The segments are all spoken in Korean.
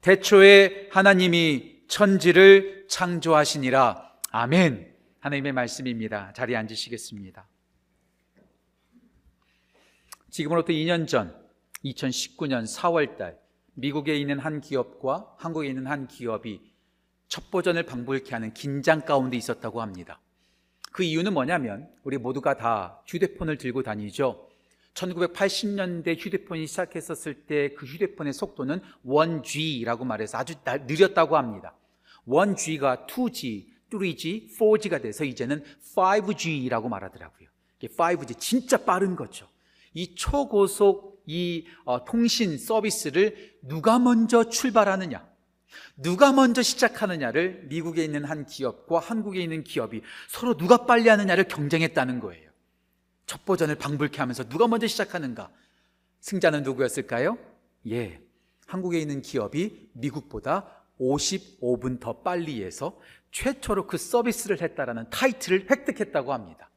대초에 하나님이 천지를 창조하시니라. 아멘. 하나님의 말씀입니다. 자리에 앉으시겠습니다. 지금으로부터 2년 전 2019년 4월 달 미국에 있는 한 기업과 한국에 있는 한 기업이 첩보전을 방불케 하는 긴장 가운데 있었다고 합니다. 그 이유는 뭐냐면 우리 모두가 다 휴대폰을 들고 다니죠. 1980년대 휴대폰이 시작했었을 때 그 휴대폰의 속도는 1G라고 말해서 아주 느렸다고 합니다. 1G가 2G, 3G, 4G가 돼서 이제는 5G라고 말하더라고요. 5G 진짜 빠른 거죠. 이 초고속 이 어, 통신 서비스를 누가 먼저 출발하느냐, 누가 먼저 시작하느냐를 미국에 있는 한 기업과 한국에 있는 기업이 서로 누가 빨리 하느냐를 경쟁했다는 거예요. 첩보전을 방불케 하면서 누가 먼저 시작하는가? 승자는 누구였을까요? 예. 한국에 있는 기업이 미국보다 55분 더 빨리 해서 최초로 그 서비스를 했다라는 타이틀을 획득했다고 합니다.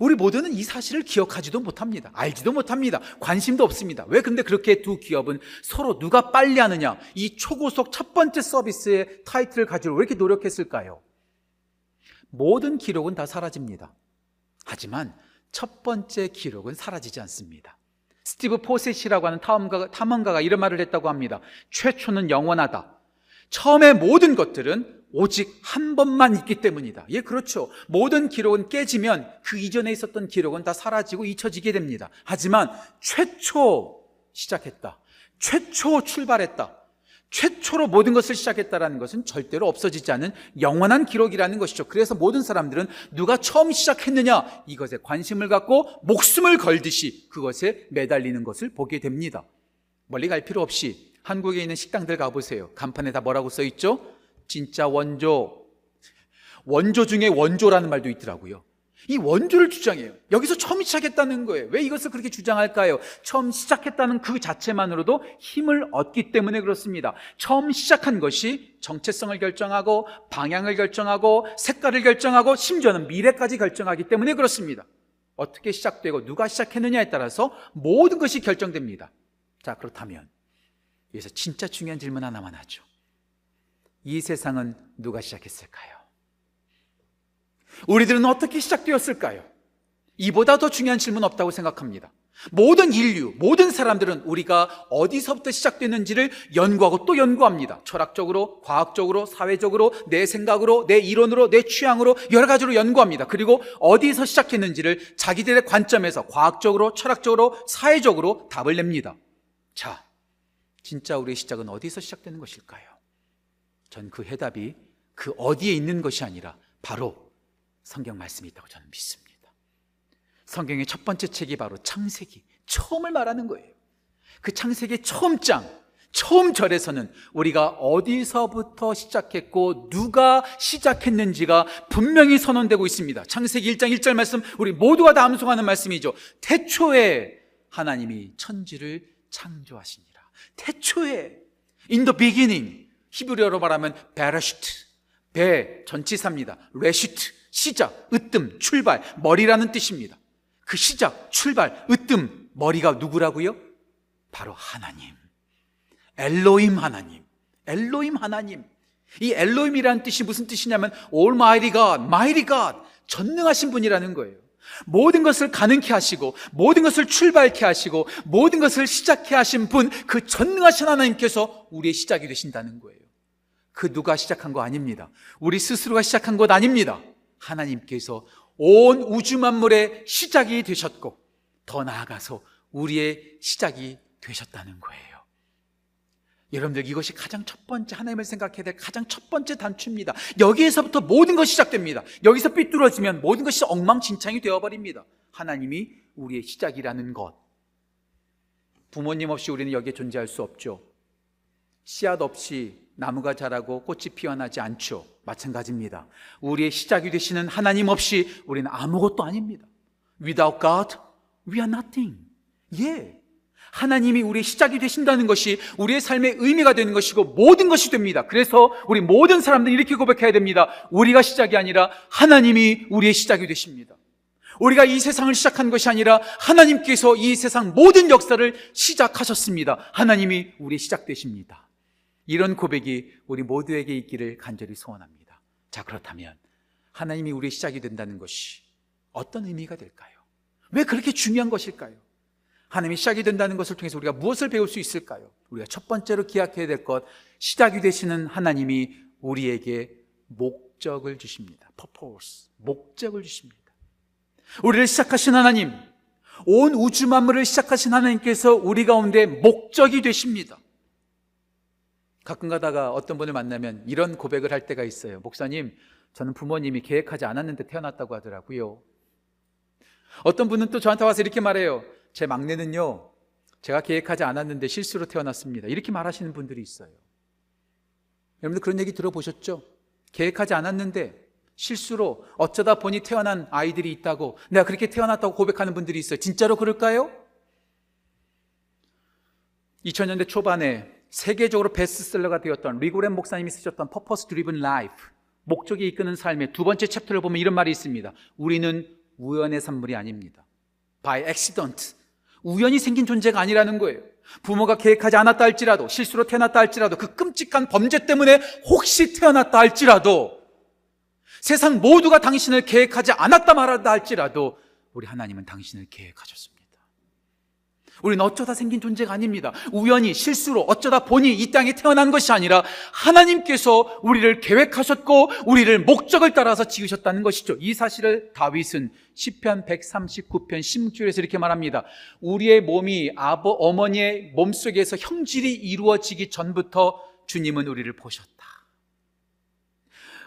우리 모두는 이 사실을 기억하지도 못합니다. 알지도 못합니다. 관심도 없습니다. 왜 근데 그렇게 두 기업은 서로 누가 빨리 하느냐, 이 초고속 첫 번째 서비스의 타이틀을 가지고 왜 이렇게 노력했을까요? 모든 기록은 다 사라집니다. 하지만 첫 번째 기록은 사라지지 않습니다. 스티브 포셋이라고 하는 탐험가가, 탐험가가 이런 말을 했다고 합니다. 최초는 영원하다. 처음의 모든 것들은 오직 한 번만 있기 때문이다. 예, 그렇죠. 모든 기록은 깨지면 그 이전에 있었던 기록은 다 사라지고 잊혀지게 됩니다. 하지만 최초 시작했다. 최초 출발했다. 최초로 모든 것을 시작했다라는 것은 절대로 없어지지 않은 영원한 기록이라는 것이죠. 그래서 모든 사람들은 누가 처음 시작했느냐 이것에 관심을 갖고 목숨을 걸듯이 그것에 매달리는 것을 보게 됩니다. 멀리 갈 필요 없이 한국에 있는 식당들 가보세요. 간판에 다 뭐라고 써 있죠? 진짜 원조. 원조 중에 원조라는 말도 있더라고요. 이 원조를 주장해요. 여기서 처음 시작했다는 거예요. 왜 이것을 그렇게 주장할까요? 처음 시작했다는 그 자체만으로도 힘을 얻기 때문에 그렇습니다. 처음 시작한 것이 정체성을 결정하고 방향을 결정하고 색깔을 결정하고 심지어는 미래까지 결정하기 때문에 그렇습니다. 어떻게 시작되고 누가 시작했느냐에 따라서 모든 것이 결정됩니다. 자, 그렇다면 여기서 진짜 중요한 질문 하나만 하죠. 이 세상은 누가 시작했을까요? 우리들은 어떻게 시작되었을까요? 이보다 더 중요한 질문 없다고 생각합니다. 모든 인류, 모든 사람들은 우리가 어디서부터 시작됐는지를 연구하고 또 연구합니다. 철학적으로, 과학적으로, 사회적으로, 내 생각으로, 내 이론으로, 내 취향으로 여러 가지로 연구합니다. 그리고 어디서 시작했는지를 자기들의 관점에서 과학적으로, 철학적으로, 사회적으로 답을 냅니다. 자, 진짜 우리의 시작은 어디서 시작되는 것일까요? 전 그 해답이 그 어디에 있는 것이 아니라 바로 성경 말씀이 있다고 저는 믿습니다. 성경의 첫 번째 책이 바로 창세기, 처음을 말하는 거예요. 그 창세기 처음 장, 처음 절에서는 우리가 어디서부터 시작했고 누가 시작했는지가 분명히 선언되고 있습니다. 창세기 1장 1절 말씀 우리 모두가 다 암송하는 말씀이죠. 태초에 하나님이 천지를 창조하시니라. 태초에 in the beginning 히브리어로 말하면 בראשית ב 전치사입니다. ראשית 시작, 으뜸, 출발, 머리라는 뜻입니다. 그 시작, 출발, 으뜸, 머리가 누구라고요? 바로 하나님. אלהים 하나님. אלהים 하나님. 이 אלהים이라는 뜻이 무슨 뜻이냐면 Almighty God, Mighty God, 전능하신 분이라는 거예요. 모든 것을 가능케 하시고 모든 것을 출발케 하시고 모든 것을 시작케 하신 분 그 전능하신 하나님께서 우리의 시작이 되신다는 거예요. 그 누가 시작한 거 아닙니다. 우리 스스로가 시작한 것 아닙니다. 하나님께서 온 우주 만물의 시작이 되셨고 더 나아가서 우리의 시작이 되셨다는 거예요. 여러분들 이것이 가장 첫 번째 하나님을 생각해야 될 가장 첫 번째 단추입니다. 여기에서부터 모든 것이 시작됩니다. 여기서 삐뚤어지면 모든 것이 엉망진창이 되어버립니다. 하나님이 우리의 시작이라는 것. 부모님 없이 우리는 여기에 존재할 수 없죠. 씨앗 없이 나무가 자라고 꽃이 피어나지 않죠. 마찬가지입니다. 우리의 시작이 되시는 하나님 없이 우리는 아무것도 아닙니다. Without God, we are nothing. 예. 하나님이 우리의 시작이 되신다는 것이 우리의 삶의 의미가 되는 것이고 모든 것이 됩니다. 그래서 우리 모든 사람들이 이렇게 고백해야 됩니다. 우리가 시작이 아니라 하나님이 우리의 시작이 되십니다. 우리가 이 세상을 시작한 것이 아니라 하나님께서 이 세상 모든 역사를 시작하셨습니다. 하나님이 우리의 시작되십니다. 이런 고백이 우리 모두에게 있기를 간절히 소원합니다. 자, 그렇다면 하나님이 우리의 시작이 된다는 것이 어떤 의미가 될까요? 왜 그렇게 중요한 것일까요? 하나님이 시작이 된다는 것을 통해서 우리가 무엇을 배울 수 있을까요? 우리가 첫 번째로 기억해야 될 것, 시작이 되시는 하나님이 우리에게 목적을 주십니다. purpose. 목적을 주십니다. 우리를 시작하신 하나님, 온 우주 만물을 시작하신 하나님께서 우리 가운데 목적이 되십니다. 가끔 가다가 어떤 분을 만나면 이런 고백을 할 때가 있어요. 목사님, 저는 부모님이 계획하지 않았는데 태어났다고 하더라고요. 어떤 분은 또 저한테 와서 이렇게 말해요. 제 막내는요, 제가 계획하지 않았는데 실수로 태어났습니다. 이렇게 말하시는 분들이 있어요. 여러분들 그런 얘기 들어보셨죠? 계획하지 않았는데 실수로 어쩌다 보니 태어난 아이들이 있다고 내가 그렇게 태어났다고 고백하는 분들이 있어요. 진짜로 그럴까요? 2000년대 초반에 세계적으로 베스트셀러가 되었던 리고렌 목사님이 쓰셨던 Purpose Driven Life 목적이 이끄는 삶의 두 번째 챕터를 보면 이런 말이 있습니다. 우리는 우연의 산물이 아닙니다. By accident. 우연히 생긴 존재가 아니라는 거예요. 부모가 계획하지 않았다 할지라도 실수로 태어났다 할지라도 그 끔찍한 범죄 때문에 혹시 태어났다 할지라도 세상 모두가 당신을 계획하지 않았다 말았다 할지라도 우리 하나님은 당신을 계획하셨습니다. 우리는 어쩌다 생긴 존재가 아닙니다. 우연히 실수로 어쩌다 보니 이 땅에 태어난 것이 아니라 하나님께서 우리를 계획하셨고 우리를 목적을 따라서 지으셨다는 것이죠. 이 사실을 다윗은 시편 139편 16절에서 이렇게 말합니다. 우리의 몸이 아버 어머니의 몸속에서 형질이 이루어지기 전부터 주님은 우리를 보셨다.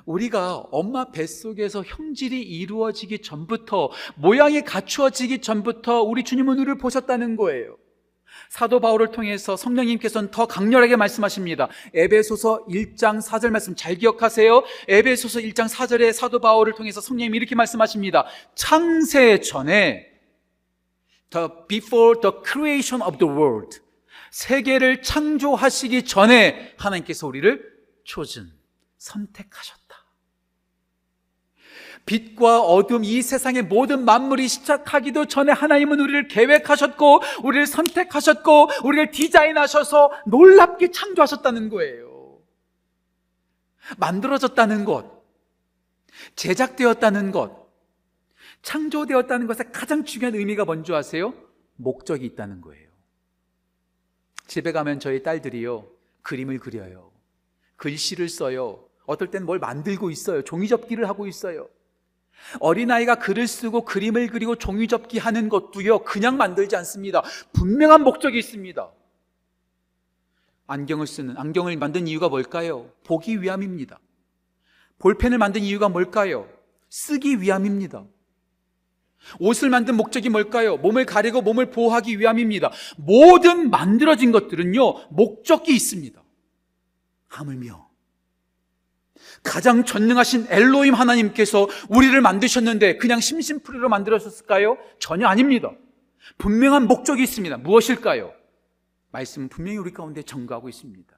우리가 엄마 뱃속에서 형질이 이루어지기 전부터 모양이 갖추어지기 전부터 우리 주님은 우리를 보셨다는 거예요. 사도 바울을 통해서 성령님께서는 더 강렬하게 말씀하십니다. 에베소서 1장 4절 말씀 잘 기억하세요. 에베소서 1장 4절에 사도 바울을 통해서 성령님이 이렇게 말씀하십니다. 창세 전에 the before the creation of the world 세계를 창조하시기 전에 하나님께서 우리를 초진 선택하셨다. 빛과 어둠 이 세상의 모든 만물이 시작하기도 전에 하나님은 우리를 계획하셨고 우리를 선택하셨고 우리를 디자인하셔서 놀랍게 창조하셨다는 거예요. 만들어졌다는 것, 제작되었다는 것, 창조되었다는 것의 가장 중요한 의미가 뭔지 아세요? 목적이 있다는 거예요. 집에 가면 저희 딸들이요, 그림을 그려요. 글씨를 써요. 어떨 땐 뭘 만들고 있어요. 종이접기를 하고 있어요. 어린아이가 글을 쓰고 그림을 그리고 종이접기 하는 것도요, 그냥 만들지 않습니다. 분명한 목적이 있습니다. 안경을 쓰는, 안경을 만든 이유가 뭘까요? 보기 위함입니다. 볼펜을 만든 이유가 뭘까요? 쓰기 위함입니다. 옷을 만든 목적이 뭘까요? 몸을 가리고 몸을 보호하기 위함입니다. 모든 만들어진 것들은요, 목적이 있습니다. 하물며 가장 전능하신 엘로임 하나님께서 우리를 만드셨는데 그냥 심심풀이로 만들어졌을까요? 전혀 아닙니다. 분명한 목적이 있습니다. 무엇일까요? 말씀은 분명히 우리 가운데 전가하고 있습니다.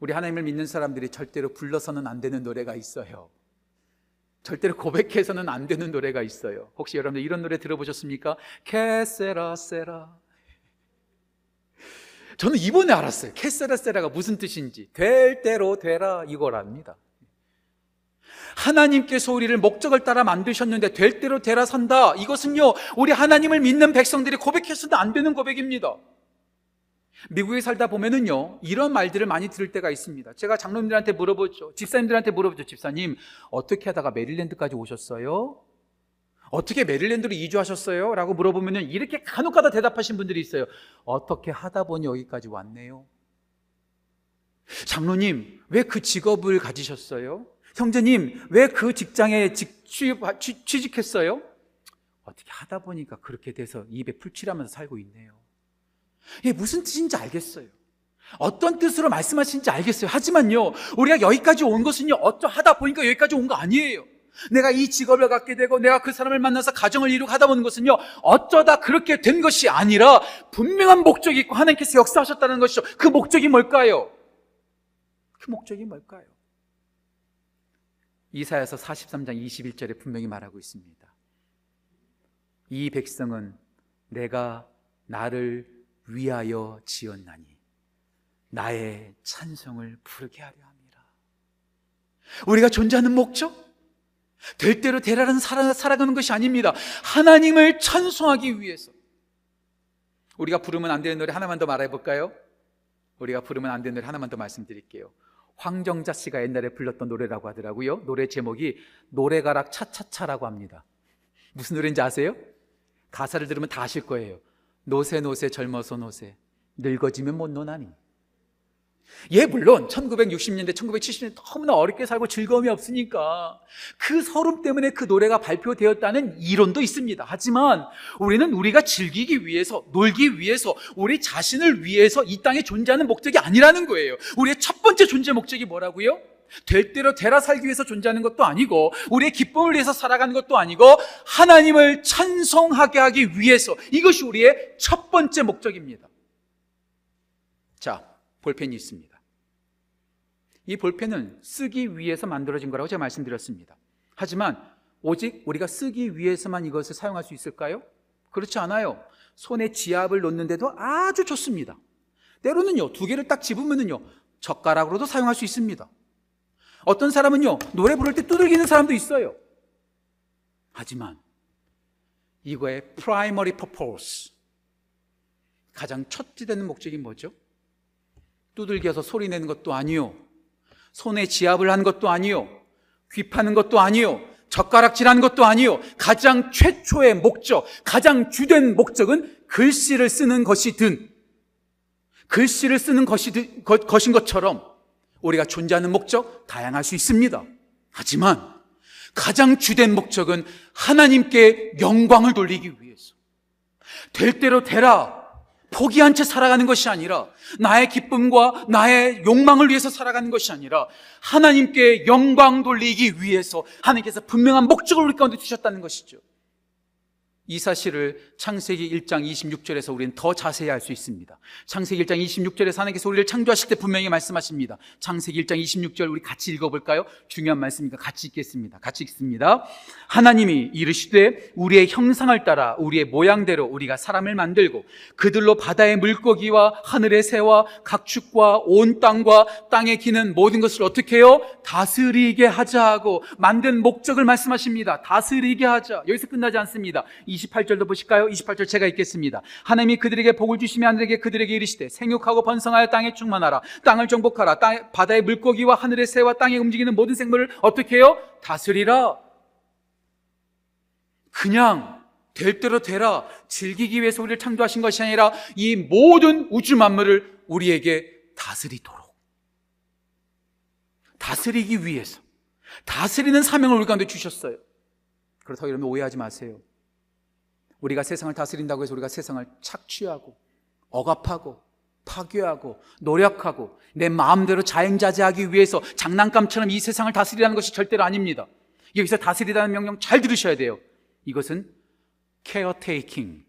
우리 하나님을 믿는 사람들이 절대로 불러서는 안 되는 노래가 있어요. 절대로 고백해서는 안 되는 노래가 있어요. 혹시 여러분들 이런 노래 들어보셨습니까? 캐세라 세라 저는 이번에 알았어요. 캐세라세라가 무슨 뜻인지. 될 대로 되라 이거랍니다. 하나님께서 우리를 목적을 따라 만드셨는데 될 대로 되라 산다. 이것은요, 우리 하나님을 믿는 백성들이 고백해서도 안 되는 고백입니다. 미국에 살다 보면은요, 이런 말들을 많이 들을 때가 있습니다. 제가 장로님들한테 물어보죠. 집사님들한테 물어보죠. 집사님, 어떻게 하다가 메릴랜드까지 오셨어요? 어떻게 메릴랜드로 이주하셨어요? 라고 물어보면 이렇게 간혹 가다 대답하신 분들이 있어요. 어떻게 하다 보니 여기까지 왔네요. 장로님, 왜 그 직업을 가지셨어요? 형제님, 왜 그 직장에 취직, 취직했어요? 어떻게 하다 보니까 그렇게 돼서 입에 풀칠하면서 살고 있네요. 이게 무슨 뜻인지 알겠어요. 어떤 뜻으로 말씀하시는지 알겠어요. 하지만요, 우리가 여기까지 온 것은요, 어쩌 하다 보니까 여기까지 온 거 아니에요. 내가 이 직업을 갖게 되고 내가 그 사람을 만나서 가정을 이루고 하다 보는 것은요, 어쩌다 그렇게 된 것이 아니라 분명한 목적이 있고 하나님께서 역사하셨다는 것이죠. 그 목적이 뭘까요? 그 목적이 뭘까요? 이사야서 43장 21절에 분명히 말하고 있습니다. 이 백성은 내가 나를 위하여 지었나니 나의 찬송을 부르게 하려 합니다. 우리가 존재하는 목적? 될 대로 되라는 살아, 살아가는 것이 아닙니다. 하나님을 찬송하기 위해서. 우리가 부르면 안 되는 노래 하나만 더 말해 볼까요? 우리가 부르면 안 되는 노래 하나만 더 말씀드릴게요. 황정자 씨가 옛날에 불렀던 노래라고 하더라고요. 노래 제목이 노래가락 차차차라고 합니다. 무슨 노래인지 아세요? 가사를 들으면 다 아실 거예요. 노세 노세 젊어서 노세 늙어지면 못 노나니. 예, 물론 1960년대, 1970년대 너무나 어렵게 살고 즐거움이 없으니까 그 서름 때문에 그 노래가 발표되었다는 이론도 있습니다. 하지만 우리는 우리가 즐기기 위해서, 놀기 위해서, 우리 자신을 위해서 이 땅에 존재하는 목적이 아니라는 거예요. 우리의 첫 번째 존재 목적이 뭐라고요? 될 대로 되라 살기 위해서 존재하는 것도 아니고 우리의 기쁨을 위해서 살아가는 것도 아니고 하나님을 찬송하게 하기 위해서 이것이 우리의 첫 번째 목적입니다. 자, 볼펜이 있습니다. 이 볼펜은 쓰기 위해서 만들어진 거라고 제가 말씀드렸습니다. 하지만 오직 우리가 쓰기 위해서만 이것을 사용할 수 있을까요? 그렇지 않아요. 손에 지압을 놓는데도 아주 좋습니다. 때로는요, 두 개를 딱 집으면은요, 젓가락으로도 사용할 수 있습니다. 어떤 사람은요, 노래 부를 때 두들기는 사람도 있어요. 하지만 이거의 primary purpose, 가장 첫째 되는 목적이 뭐죠? 두들겨서 소리 내는 것도 아니요. 손에 지압을 한 것도 아니요. 귀 파는 것도 아니요. 젓가락질하는 것도 아니요. 가장 최초의 목적, 가장 주된 목적은 글씨를 쓰는 것이든 글씨를 쓰는 것이, 것인 것처럼 우리가 존재하는 목적 다양할 수 있습니다. 하지만 가장 주된 목적은 하나님께 영광을 돌리기 위해서 될 대로 되라 포기한 채 살아가는 것이 아니라 나의 기쁨과 나의 욕망을 위해서 살아가는 것이 아니라 하나님께 영광 돌리기 위해서 하나님께서 분명한 목적을 우리 가운데 두셨다는 것이죠. 이 사실을 창세기 1장 26절에서 우리는 더 자세히 알 수 있습니다. 창세기 1장 26절에서 하나님께서 우리를 창조하실 때 분명히 말씀하십니다. 창세기 1장 26절 우리 같이 읽어볼까요? 중요한 말씀이니까 같이 읽겠습니다. 같이 읽습니다. 하나님이 이르시되 우리의 형상을 따라 우리의 모양대로 우리가 사람을 만들고 그들로 바다의 물고기와 하늘의 새와 각축과 온 땅과 땅에 기는 모든 것을 어떻게 해요? 다스리게 하자 하고 만든 목적을 말씀하십니다. 다스리게 하자. 여기서 끝나지 않습니다. 28절도 보실까요? 28절 제가 읽겠습니다. 하나님이 그들에게 복을 주시며 하늘에게 그들에게 이르시되 생육하고 번성하여 땅에 충만하라. 땅을 정복하라. 땅, 바다의 물고기와 하늘의 새와 땅에 움직이는 모든 생물을 어떻게 해요? 다스리라. 그냥 될 대로 되라. 즐기기 위해서 우리를 창조하신 것이 아니라 이 모든 우주 만물을 우리에게 다스리도록. 다스리기 위해서. 다스리는 사명을 우리 가운데 주셨어요. 그렇다고 여러분 오해하지 마세요. 우리가 세상을 다스린다고 해서 우리가 세상을 착취하고 억압하고 파괴하고 노력하고 내 마음대로 자행자재하기 위해서 장난감처럼 이 세상을 다스리라는 것이 절대로 아닙니다. 여기서 다스리라는 명령 잘 들으셔야 돼요. 이것은 caretaking,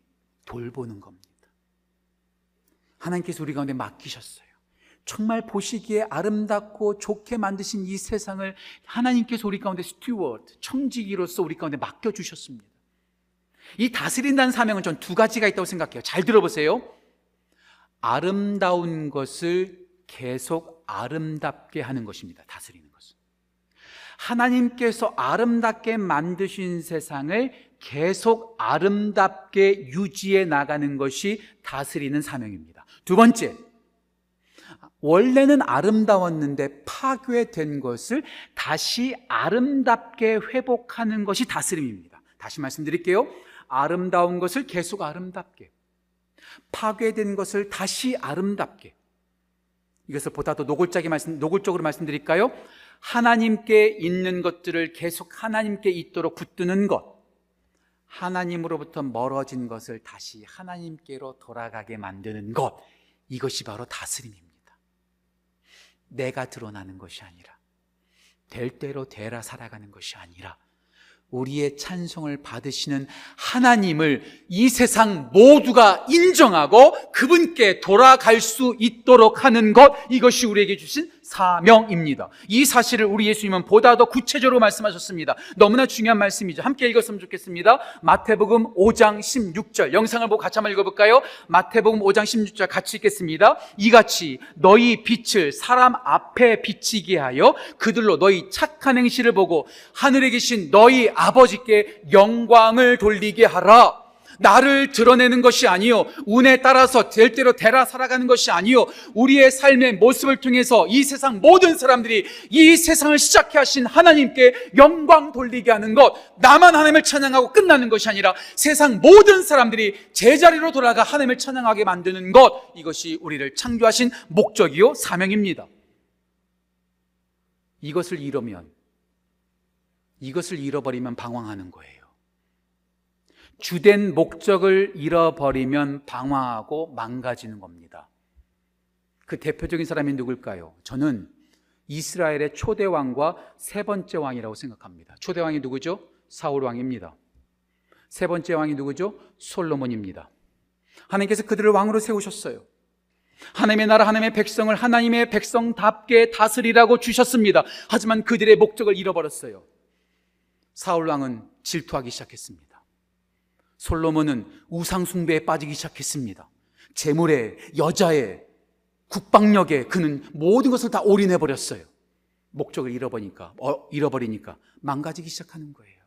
돌보는 겁니다. 하나님께서 우리 가운데 맡기셨어요. 정말 보시기에 아름답고 좋게 만드신 이 세상을 하나님께서 우리 가운데 스튜어드, 청지기로서 우리 가운데 맡겨주셨습니다. 이 다스린다는 사명은 전 두 가지가 있다고 생각해요. 잘 들어보세요. 아름다운 것을 계속 아름답게 하는 것입니다. 다스리는 것은. 하나님께서 아름답게 만드신 세상을 계속 아름답게 유지해 나가는 것이 다스리는 사명입니다. 두 번째, 원래는 아름다웠는데 파괴된 것을 다시 아름답게 회복하는 것이 다스림입니다. 다시 말씀드릴게요. 아름다운 것을 계속 아름답게, 파괴된 것을 다시 아름답게. 이것을 보다 더 노골적이 말씀, 노골적으로 말씀드릴까요? 하나님께 있는 것들을 계속 하나님께 있도록 붙드는 것. 하나님으로부터 멀어진 것을 다시 하나님께로 돌아가게 만드는 것. 이것이 바로 다스림입니다. 내가 드러나는 것이 아니라, 될 대로 되라 살아가는 것이 아니라, 우리의 찬송을 받으시는 하나님을 이 세상 모두가 인정하고 그분께 돌아갈 수 있도록 하는 것, 이것이 우리에게 주신 사명입니다. 이 사실을 우리 예수님은 보다 더 구체적으로 말씀하셨습니다. 너무나 중요한 말씀이죠. 함께 읽었으면 좋겠습니다. 마태복음 5장 16절. 영상을 보고 같이 한번 읽어볼까요? 마태복음 5장 16절 같이 읽겠습니다. 이같이 너희 빛을 사람 앞에 비치게 하여 그들로 너희 착한 행실을 보고 하늘에 계신 너희 아버지께 영광을 돌리게 하라. 나를 드러내는 것이 아니요 운에 따라서 될 대로 되라 살아가는 것이 아니요 우리의 삶의 모습을 통해서 이 세상 모든 사람들이 이 세상을 시작해 하신 하나님께 영광 돌리게 하는 것 나만 하나님을 찬양하고 끝나는 것이 아니라 세상 모든 사람들이 제자리로 돌아가 하나님을 찬양하게 만드는 것 이것이 우리를 창조하신 목적이요 사명입니다. 이것을 잃으면 이것을 잃어버리면 방황하는 거예요. 주된 목적을 잃어버리면 방황하고 망가지는 겁니다. 그 대표적인 사람이 누굴까요? 저는 이스라엘의 초대 왕과 세 번째 왕이라고 생각합니다. 초대 왕이 누구죠? 사울 왕입니다. 세 번째 왕이 누구죠? 솔로몬입니다. 하나님께서 그들을 왕으로 세우셨어요. 하나님의 나라, 하나님의 백성을 하나님의 백성답게 다스리라고 주셨습니다. 하지만 그들의 목적을 잃어버렸어요. 사울 왕은 질투하기 시작했습니다. 솔로몬은 우상숭배에 빠지기 시작했습니다. 재물에, 여자에, 국방력에 그는 모든 것을 다 올인해 버렸어요. 목적을 잃어버리니까, 어, 잃어버리니까 망가지기 시작하는 거예요.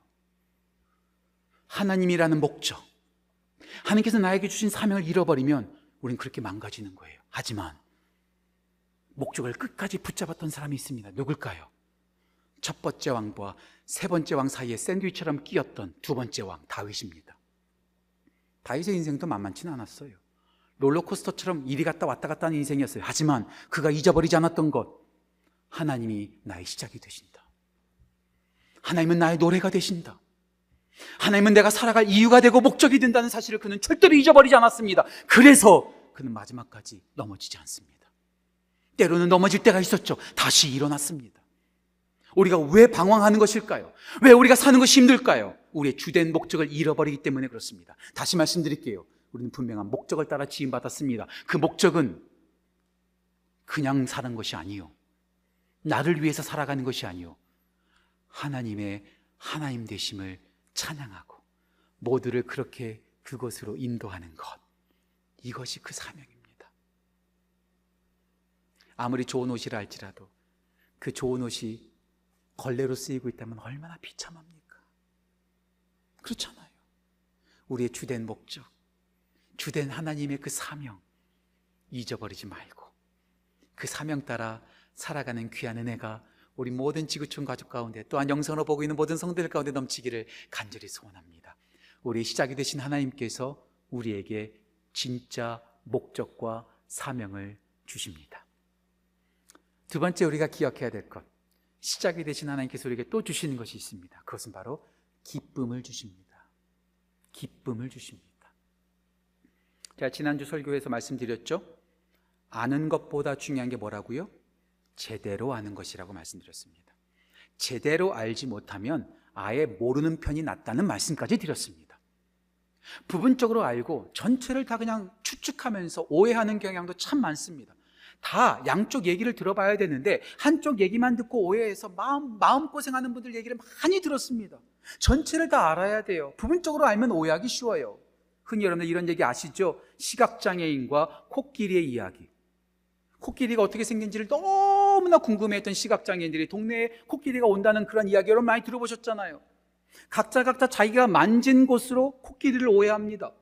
하나님이라는 목적, 하나님께서 나에게 주신 사명을 잃어버리면 우리는 그렇게 망가지는 거예요. 하지만 목적을 끝까지 붙잡았던 사람이 있습니다. 누굴까요? 첫 번째 왕과 세 번째 왕 사이에 샌드위치처럼 끼었던 두 번째 왕 다윗입니다. 다윗의 인생도 만만치는 않았어요. 롤러코스터처럼 이리 갔다 왔다 갔다 하는 인생이었어요. 하지만 그가 잊어버리지 않았던 것, 하나님이 나의 시작이 되신다. 하나님은 나의 노래가 되신다. 하나님은 내가 살아갈 이유가 되고 목적이 된다는 사실을 그는 절대로 잊어버리지 않았습니다. 그래서 그는 마지막까지 넘어지지 않습니다. 때로는 넘어질 때가 있었죠. 다시 일어났습니다. 우리가 왜 방황하는 것일까요? 왜 우리가 사는 것이 힘들까요? 우리의 주된 목적을 잃어버리기 때문에 그렇습니다. 다시 말씀드릴게요. 우리는 분명한 목적을 따라 지음받았습니다. 그 목적은 그냥 사는 것이 아니요. 나를 위해서 살아가는 것이 아니요. 하나님의 하나님 되심을 찬양하고 모두를 그렇게 그것으로 인도하는 것. 이것이 그 사명입니다. 아무리 좋은 옷이라 할지라도 그 좋은 옷이 걸레로 쓰이고 있다면 얼마나 비참합니까? 그렇잖아요. 우리의 주된 목적, 주된 하나님의 그 사명 잊어버리지 말고 그 사명 따라 살아가는 귀한 은혜가 우리 모든 지구촌 가족 가운데 또한 영상으로 보고 있는 모든 성도들 가운데 넘치기를 간절히 소원합니다. 우리 시작이 되신 하나님께서 우리에게 진짜 목적과 사명을 주십니다. 두 번째 우리가 기억해야 될 것. 시작이 되신 하나님께서 우리에게 또 주시는 것이 있습니다. 그것은 바로 기쁨을 주십니다. 기쁨을 주십니다. 자, 지난주 설교에서 말씀드렸죠? 아는 것보다 중요한 게 뭐라고요? 제대로 아는 것이라고 말씀드렸습니다. 제대로 알지 못하면 아예 모르는 편이 낫다는 말씀까지 드렸습니다. 부분적으로 알고 전체를 다 그냥 추측하면서 오해하는 경향도 참 많습니다. 다 양쪽 얘기를 들어봐야 되는데 한쪽 얘기만 듣고 오해해서 마음, 마음 고생하는 분들 얘기를 많이 들었습니다. 전체를 다 알아야 돼요. 부분적으로 알면 오해하기 쉬워요. 흔히 여러분들 이런 얘기 아시죠? 시각장애인과 코끼리의 이야기. 코끼리가 어떻게 생긴지를 너무나 궁금해했던 시각장애인들이 동네에 코끼리가 온다는 그런 이야기 여러분 많이 들어보셨잖아요. 각자 각자 자기가 만진 곳으로 코끼리를 오해합니다.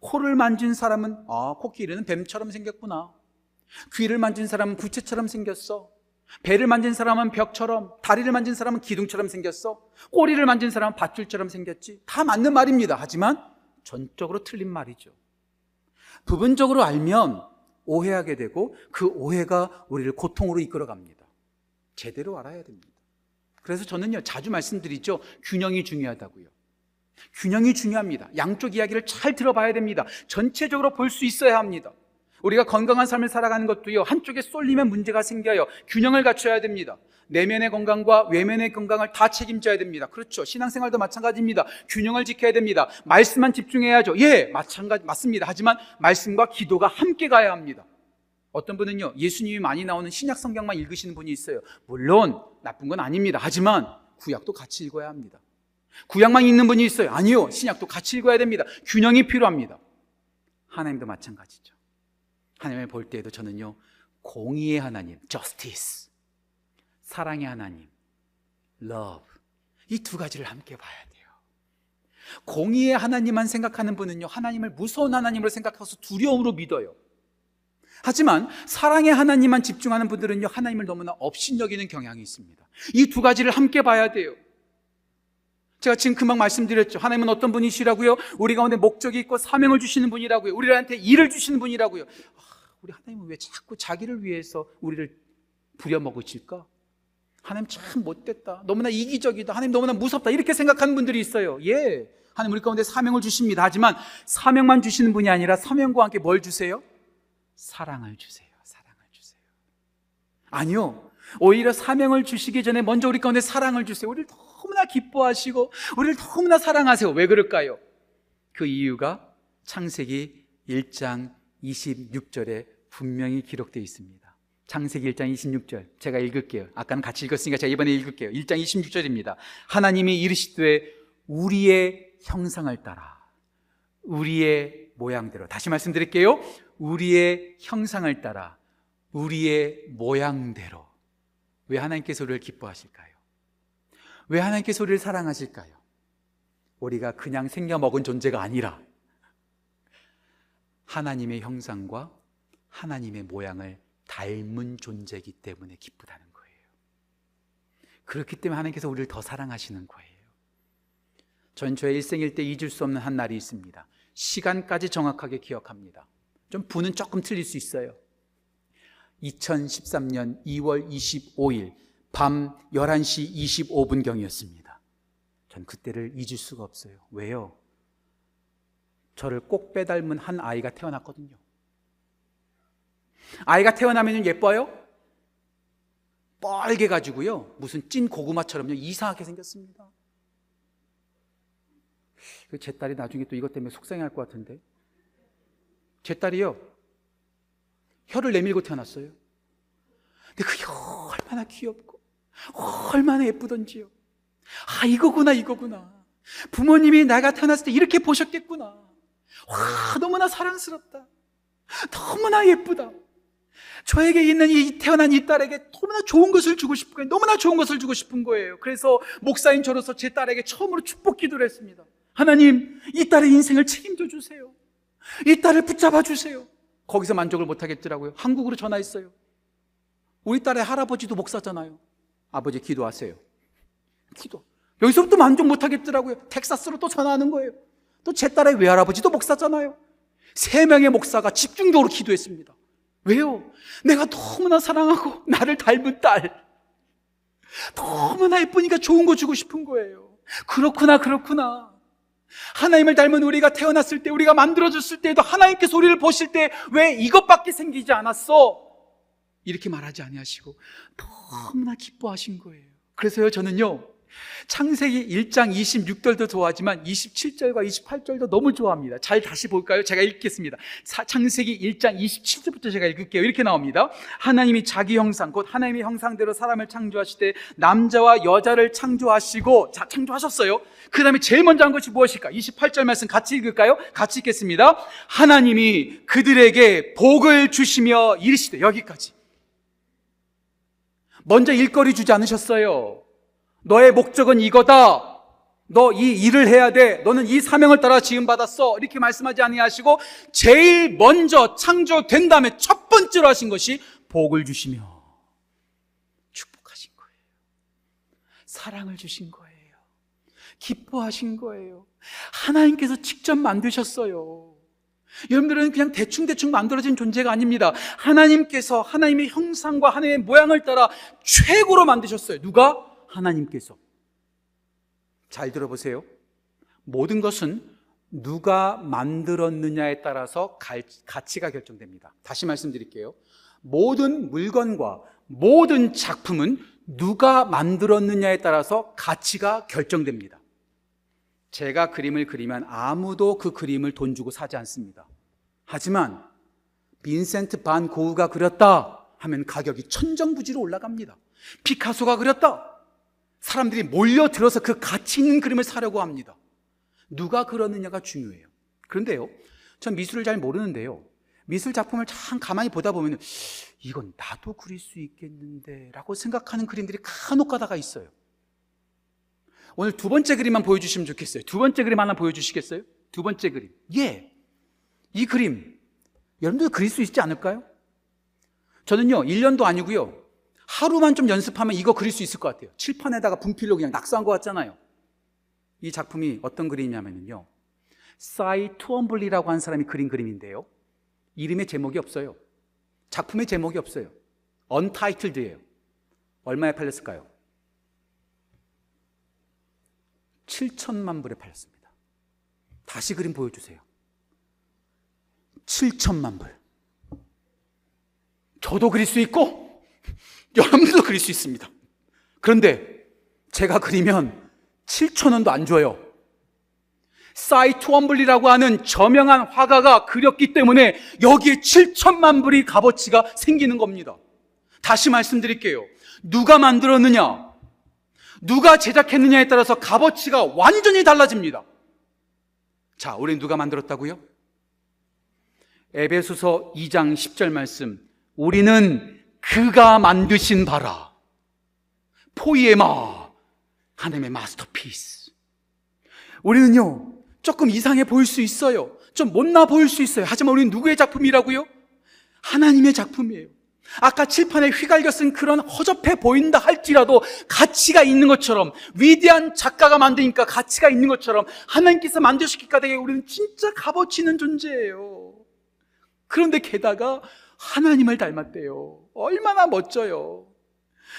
코를 만진 사람은 아 코끼리는 뱀처럼 생겼구나. 귀를 만진 사람은 부채처럼 생겼어. 배를 만진 사람은 벽처럼, 다리를 만진 사람은 기둥처럼 생겼어. 꼬리를 만진 사람은 밧줄처럼 생겼지. 다 맞는 말입니다. 하지만 전적으로 틀린 말이죠. 부분적으로 알면 오해하게 되고 그 오해가 우리를 고통으로 이끌어 갑니다. 제대로 알아야 됩니다. 그래서 저는요, 자주 말씀드리죠. 균형이 중요하다고요. 균형이 중요합니다. 양쪽 이야기를 잘 들어봐야 됩니다. 전체적으로 볼 수 있어야 합니다. 우리가 건강한 삶을 살아가는 것도요, 한쪽에 쏠리면 문제가 생겨요. 균형을 갖춰야 됩니다. 내면의 건강과 외면의 건강을 다 책임져야 됩니다. 그렇죠. 신앙생활도 마찬가지입니다. 균형을 지켜야 됩니다. 말씀만 집중해야죠. 예, 마찬가지, 맞습니다. 하지만 말씀과 기도가 함께 가야 합니다. 어떤 분은요, 예수님이 많이 나오는 신약 성경만 읽으시는 분이 있어요. 물론 나쁜 건 아닙니다. 하지만 구약도 같이 읽어야 합니다. 구약만 읽는 분이 있어요. 아니요, 신약도 같이 읽어야 됩니다. 균형이 필요합니다. 하나님도 마찬가지죠. 하나님을 볼 때에도 저는요, 공의의 하나님, justice, 사랑의 하나님, love, 이 두 가지를 함께 봐야 돼요. 공의의 하나님만 생각하는 분은요, 하나님을 무서운 하나님으로 생각해서 두려움으로 믿어요. 하지만 사랑의 하나님만 집중하는 분들은요, 하나님을 너무나 업신여기는 경향이 있습니다. 이 두 가지를 함께 봐야 돼요. 제가 지금 금방 말씀드렸죠. 하나님은 어떤 분이시라고요? 우리 가운데 목적이 있고 사명을 주시는 분이라고요. 우리한테 일을 주시는 분이라고요. 아, 우리 하나님은 왜 자꾸 자기를 위해서 우리를 부려먹으실까? 하나님 참 못됐다. 너무나 이기적이다. 하나님 너무나 무섭다. 이렇게 생각하는 분들이 있어요. 예. 하나님 우리 가운데 사명을 주십니다. 하지만 사명만 주시는 분이 아니라 사명과 함께 뭘 주세요? 사랑을 주세요. 사랑을 주세요. 아니요. 오히려 사명을 주시기 전에 먼저 우리 가운데 사랑을 주세요. 우리를 너무나 기뻐하시고 우리를 너무나 사랑하세요. 왜 그럴까요? 그 이유가 창세기 1장 26절에 분명히 기록되어 있습니다. 창세기 1장 26절 제가 읽을게요. 아까는 같이 읽었으니까 제가 이번에 읽을게요. 1장 26절입니다. 하나님이 이르시되 우리의 형상을 따라 우리의 모양대로 다시 말씀드릴게요. 우리의 형상을 따라 우리의 모양대로 왜 하나님께서 우리를 기뻐하실까요? 왜 하나님께서 우리를 사랑하실까요? 우리가 그냥 생겨 먹은 존재가 아니라 하나님의 형상과 하나님의 모양을 닮은 존재이기 때문에 기쁘다는 거예요. 그렇기 때문에 하나님께서 우리를 더 사랑하시는 거예요. 전 저의 일생일 때 잊을 수 없는 한 날이 있습니다. 시간까지 정확하게 기억합니다. 좀 부는 조금 틀릴 수 있어요. 2013년 2월 25일 밤 11시 25분경이었습니다. 전 그때를 잊을 수가 없어요. 왜요? 저를 꼭 빼닮은 한 아이가 태어났거든요. 아이가 태어나면 예뻐요? 뻘게 가지고요. 무슨 찐 고구마처럼요. 이상하게 생겼습니다. 그제 딸이 나중에 또 이것 때문에 속상해 할 것 같은데. 제 딸이요. 혀를 내밀고 태어났어요. 근데 그게 얼마나 귀엽고 얼마나 예쁘던지요. 아, 이거구나, 이거구나. 부모님이 내가 태어났을 때 이렇게 보셨겠구나. 와, 너무나 사랑스럽다. 너무나 예쁘다. 저에게 있는 이 태어난 이 딸에게 너무나 좋은 것을 주고 싶은 거예요. 너무나 좋은 것을 주고 싶은 거예요. 그래서 목사인 저로서 제 딸에게 처음으로 축복 기도를 했습니다. 하나님, 이 딸의 인생을 책임져 주세요. 이 딸을 붙잡아 주세요. 거기서 만족을 못 하겠더라고요. 한국으로 전화했어요. 우리 딸의 할아버지도 목사잖아요. 아버지 기도하세요. 기도. 여기서부터 만족 못 하겠더라고요. 텍사스로 또 전화하는 거예요. 또 제 딸의 외할아버지도 목사잖아요. 세 명의 목사가 집중적으로 기도했습니다. 왜요? 내가 너무나 사랑하고 나를 닮은 딸. 너무나 예쁘니까 좋은 거 주고 싶은 거예요. 그렇구나, 그렇구나. 하나님을 닮은 우리가 태어났을 때, 우리가 만들어졌을 때에도 하나님께서 우리를 보실 때 왜 이것밖에 생기지 않았어? 이렇게 말하지 아니하시고 너무나 기뻐하신 거예요. 그래서요, 저는요, 창세기 1장 26절도 좋아하지만 27절과 28절도 너무 좋아합니다. 잘 다시 볼까요? 제가 읽겠습니다. 창세기 1장 27절부터 제가 읽을게요. 이렇게 나옵니다. 하나님이 자기 형상, 곧 하나님의 형상대로 사람을 창조하실 때 남자와 여자를 창조하시고, 자, 창조하셨어요. 그 다음에 제일 먼저 한 것이 무엇일까? 28절 말씀 같이 읽을까요? 같이 읽겠습니다. 하나님이 그들에게 복을 주시며 이르시되, 여기까지. 먼저 일거리 주지 않으셨어요. 너의 목적은 이거다. 너 이 일을 해야 돼. 너는 이 사명을 따라 지음받았어. 이렇게 말씀하지 아니하시고 제일 먼저 창조된 다음에 첫 번째로 하신 것이 복을 주시며 축복하신 거예요. 사랑을 주신 거예요. 기뻐하신 거예요. 하나님께서 직접 만드셨어요. 여러분들은 그냥 대충대충 만들어진 존재가 아닙니다. 하나님께서 하나님의 형상과 하나님의 모양을 따라 최고로 만드셨어요. 누가? 하나님께서. 잘 들어보세요. 모든 것은 누가 만들었느냐에 따라서 가치가 결정됩니다. 다시 말씀드릴게요. 모든 물건과 모든 작품은 누가 만들었느냐에 따라서 가치가 결정됩니다. 제가 그림을 그리면 아무도 그 그림을 돈 주고 사지 않습니다. 하지만 빈센트 반 고흐가 그렸다 하면 가격이 천정부지로 올라갑니다. 피카소가 그렸다. 사람들이 몰려들어서 그 가치 있는 그림을 사려고 합니다. 누가 그러느냐가 중요해요. 그런데요, 전 미술을 잘 모르는데요. 미술 작품을 참 가만히 보다 보면 이건 나도 그릴 수 있겠는데 라고 생각하는 그림들이 간혹 가다가 있어요. 오늘 두 번째 그림만 보여주시면 좋겠어요. 두 번째 그림 하나 보여주시겠어요? 두 번째 그림. 예. 이 그림. 여러분들 그릴 수 있지 않을까요? 저는요, 1년도 아니고요. 하루만 좀 연습하면 이거 그릴 수 있을 것 같아요. 칠판에다가 분필로 그냥 낙서한 것 같잖아요. 이 작품이 어떤 그림이냐면요. 사이 투엄블리라고 하는 사람이 그린 그림인데요. 이름의 제목이 없어요. 작품의 제목이 없어요. 언타이틀드예요. 얼마에 팔렸을까요? 7천만 불에 팔렸습니다. 다시 그림 보여주세요. 7천만 불. 저도 그릴 수 있고 여러분도 그릴 수 있습니다. 그런데 제가 그리면 7천 원도 안 줘요. 사이투엄블리라고 하는 저명한 화가가 그렸기 때문에 여기에 7천만 불이 값어치가 생기는 겁니다. 다시 말씀드릴게요. 누가 만들었느냐? 누가 제작했느냐에 따라서 값어치가 완전히 달라집니다. 자, 우리 누가 만들었다고요? 에베소서 2장 10절 말씀. 우리는 그가 만드신 바라. 포이에마. 하나님의 마스터피스. 우리는요, 조금 이상해 보일 수 있어요. 좀 못나 보일 수 있어요. 하지만 우리는 누구의 작품이라고요? 하나님의 작품이에요. 아까 칠판에 휘갈겨 쓴 그런 허접해 보인다 할지라도 가치가 있는 것처럼 위대한 작가가 만드니까 가치가 있는 것처럼 하나님께서 만드셨기 까닭에 우리는 진짜 값어치는 존재예요. 그런데 게다가 하나님을 닮았대요. 얼마나 멋져요.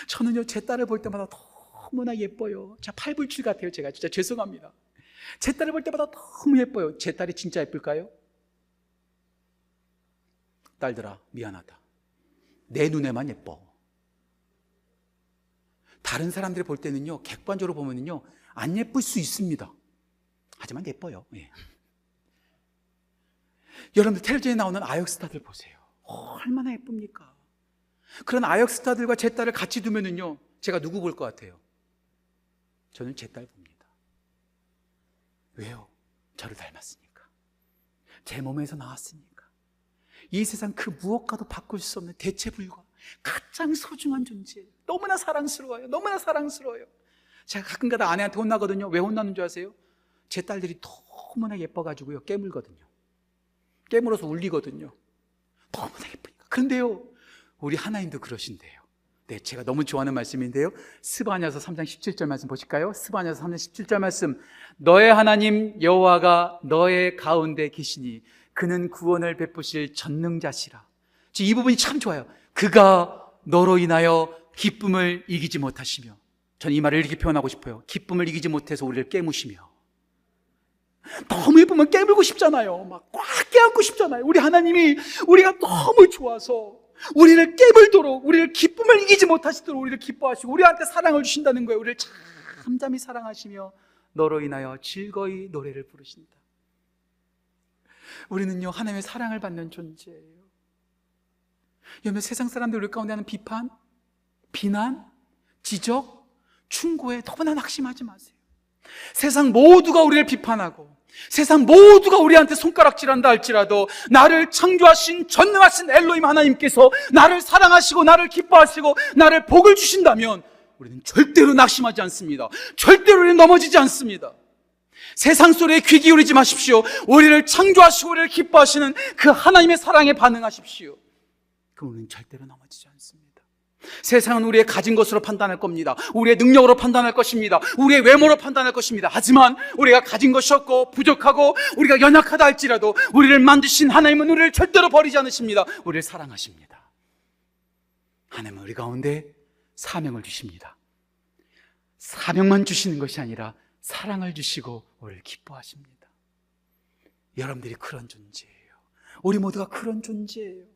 저는요, 제 딸을 볼 때마다 너무나 예뻐요. 자, 팔불출 같아요. 제가 진짜 죄송합니다. 제 딸을 볼 때마다 너무 예뻐요. 제 딸이 진짜 예쁠까요? 딸들아, 미안하다. 내 눈에만 예뻐. 다른 사람들이 볼 때는요, 객관적으로 보면은요, 안 예쁠 수 있습니다. 하지만 예뻐요. 예. 여러분들 텔레비전에 나오는 아역 스타들 보세요. 어, 얼마나 예쁩니까? 그런 아역 스타들과 제 딸을 같이 두면은요, 제가 누구 볼 것 같아요? 저는 제 딸 봅니다. 왜요? 저를 닮았으니까. 제 몸에서 나왔으니까. 이 세상 그 무엇과도 바꿀 수 없는 대체 불과 가장 소중한 존재예요. 너무나 사랑스러워요. 너무나 사랑스러워요. 제가 가끔가다 아내한테 혼나거든요. 왜 혼나는 줄 아세요? 제 딸들이 너무나 예뻐가지고요. 깨물거든요. 깨물어서 울리거든요. 너무나 예쁘니까. 그런데요, 우리 하나님도 그러신대요. 네, 제가 너무 좋아하는 말씀인데요. 스바냐서 3장 17절 말씀 보실까요? 스바냐서 3장 17절 말씀. 너의 하나님 여호와가 너의 가운데 계시니 그는 구원을 베푸실 전능자시라. 이 부분이 참 좋아요. 그가 너로 인하여 기쁨을 이기지 못하시며 저는 이 말을 이렇게 표현하고 싶어요. 기쁨을 이기지 못해서 우리를 깨무시며 너무 예쁘면 깨물고 싶잖아요. 막 꽉 깨안고 싶잖아요. 우리 하나님이 우리가 너무 좋아서 우리를 깨물도록 우리를 기쁨을 이기지 못하시도록 우리를 기뻐하시고 우리한테 사랑을 주신다는 거예요. 우리를 잠잠히 사랑하시며 너로 인하여 즐거이 노래를 부르신다. 우리는요 하나님의 사랑을 받는 존재예요. 여러분 세상 사람들 우리 가운데 하는 비판, 비난, 지적, 충고에 너무나 낙심하지 마세요. 세상 모두가 우리를 비판하고 세상 모두가 우리한테 손가락질한다 할지라도 나를 창조하신 전능하신 엘로임 하나님께서 나를 사랑하시고 나를 기뻐하시고 나를 복을 주신다면 우리는 절대로 낙심하지 않습니다. 절대로 우리는 넘어지지 않습니다. 세상 소리에 귀 기울이지 마십시오. 우리를 창조하시고 우리를 기뻐하시는 그 하나님의 사랑에 반응하십시오. 그럼 우리는 절대로 넘어지지 않습니다. 세상은 우리의 가진 것으로 판단할 겁니다. 우리의 능력으로 판단할 것입니다. 우리의 외모로 판단할 것입니다. 하지만 우리가 가진 것이 없고 부족하고 우리가 연약하다 할지라도 우리를 만드신 하나님은 우리를 절대로 버리지 않으십니다. 우리를 사랑하십니다. 하나님은 우리 가운데 사명을 주십니다. 사명만 주시는 것이 아니라 사랑을 주시고 우리를 기뻐하십니다. 여러분들이 그런 존재예요. 우리 모두가 그런 존재예요.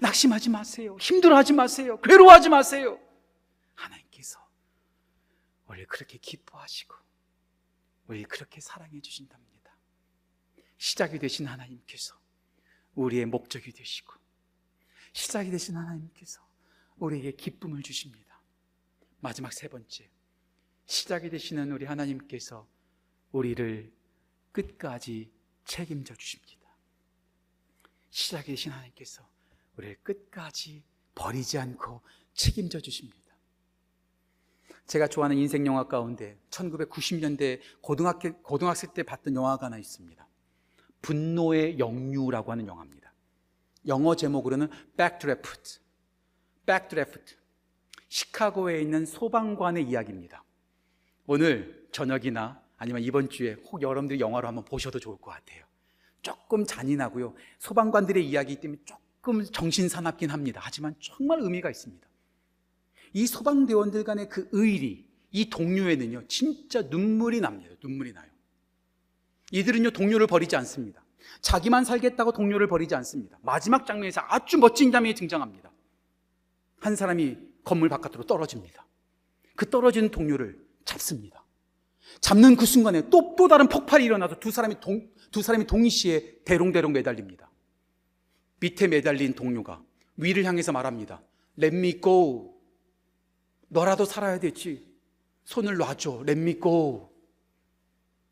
낙심하지 마세요. 힘들어하지 마세요. 괴로워하지 마세요. 하나님께서 우리를 그렇게 기뻐하시고 우리를 그렇게 사랑해 주신답니다. 시작이 되신 하나님께서 우리의 목적이 되시고 시작이 되신 하나님께서 우리에게 기쁨을 주십니다. 마지막 세 번째. 시작이 되시는 우리 하나님께서 우리를 끝까지 책임져 주십니다. 시작이 되신 하나님께서 우리를 끝까지 버리지 않고 책임져 주십니다. 제가 좋아하는 인생 영화 가운데 1990년대 고등학교, 고등학생 때 봤던 영화가 하나 있습니다. 분노의 영유라고 하는 영화입니다. 영어 제목으로는 Backdraft. Backdraft. 시카고에 있는 소방관의 이야기입니다. 오늘 저녁이나 아니면 이번 주에 혹 여러분들이 영화로 한번 보셔도 좋을 것 같아요. 조금 잔인하고요. 소방관들의 이야기 때문에 조금 정신사납긴 합니다. 하지만 정말 의미가 있습니다. 이 소방대원들 간의 그 의리, 이 동료에는요, 진짜 눈물이 납니다. 눈물이 나요. 이들은요, 동료를 버리지 않습니다. 자기만 살겠다고 동료를 버리지 않습니다. 마지막 장면에서 아주 멋진 장면이 등장합니다. 한 사람이 건물 바깥으로 떨어집니다. 그 떨어지는 동료를 잡습니다. 잡는 그 순간에 또, 또 다른 폭발이 일어나서 두 사람이 동, 두 사람이 동시에 대롱대롱 매달립니다. 밑에 매달린 동료가 위를 향해서 말합니다. Let me go. 너라도 살아야 되지. 손을 놔줘. Let me go.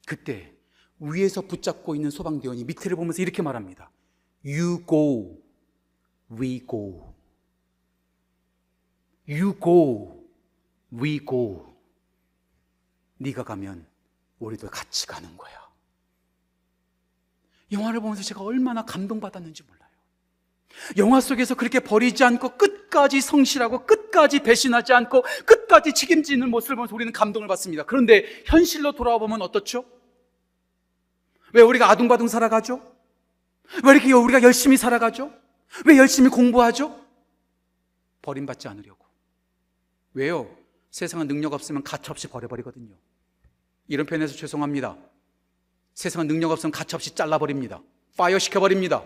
그때 위에서 붙잡고 있는 소방대원이 밑에를 보면서 이렇게 말합니다. You go. We go. You go. We go. 네가 가면 우리도 같이 가는 거야. 영화를 보면서 제가 얼마나 감동받았는지 몰라요. 영화 속에서 그렇게 버리지 않고 끝까지 성실하고 끝까지 배신하지 않고 끝까지 책임지는 모습을 보면서 우리는 감동을 받습니다. 그런데 현실로 돌아와 보면 어떻죠? 왜 우리가 아둥바둥 살아가죠? 왜 이렇게 우리가 열심히 살아가죠? 왜 열심히 공부하죠? 버림받지 않으려고. 왜요? 세상은 능력 없으면 가차없이 버려버리거든요. 이런 표현에서 죄송합니다. 세상은 능력 없으면 가차없이 잘라버립니다. 파이어 시켜버립니다.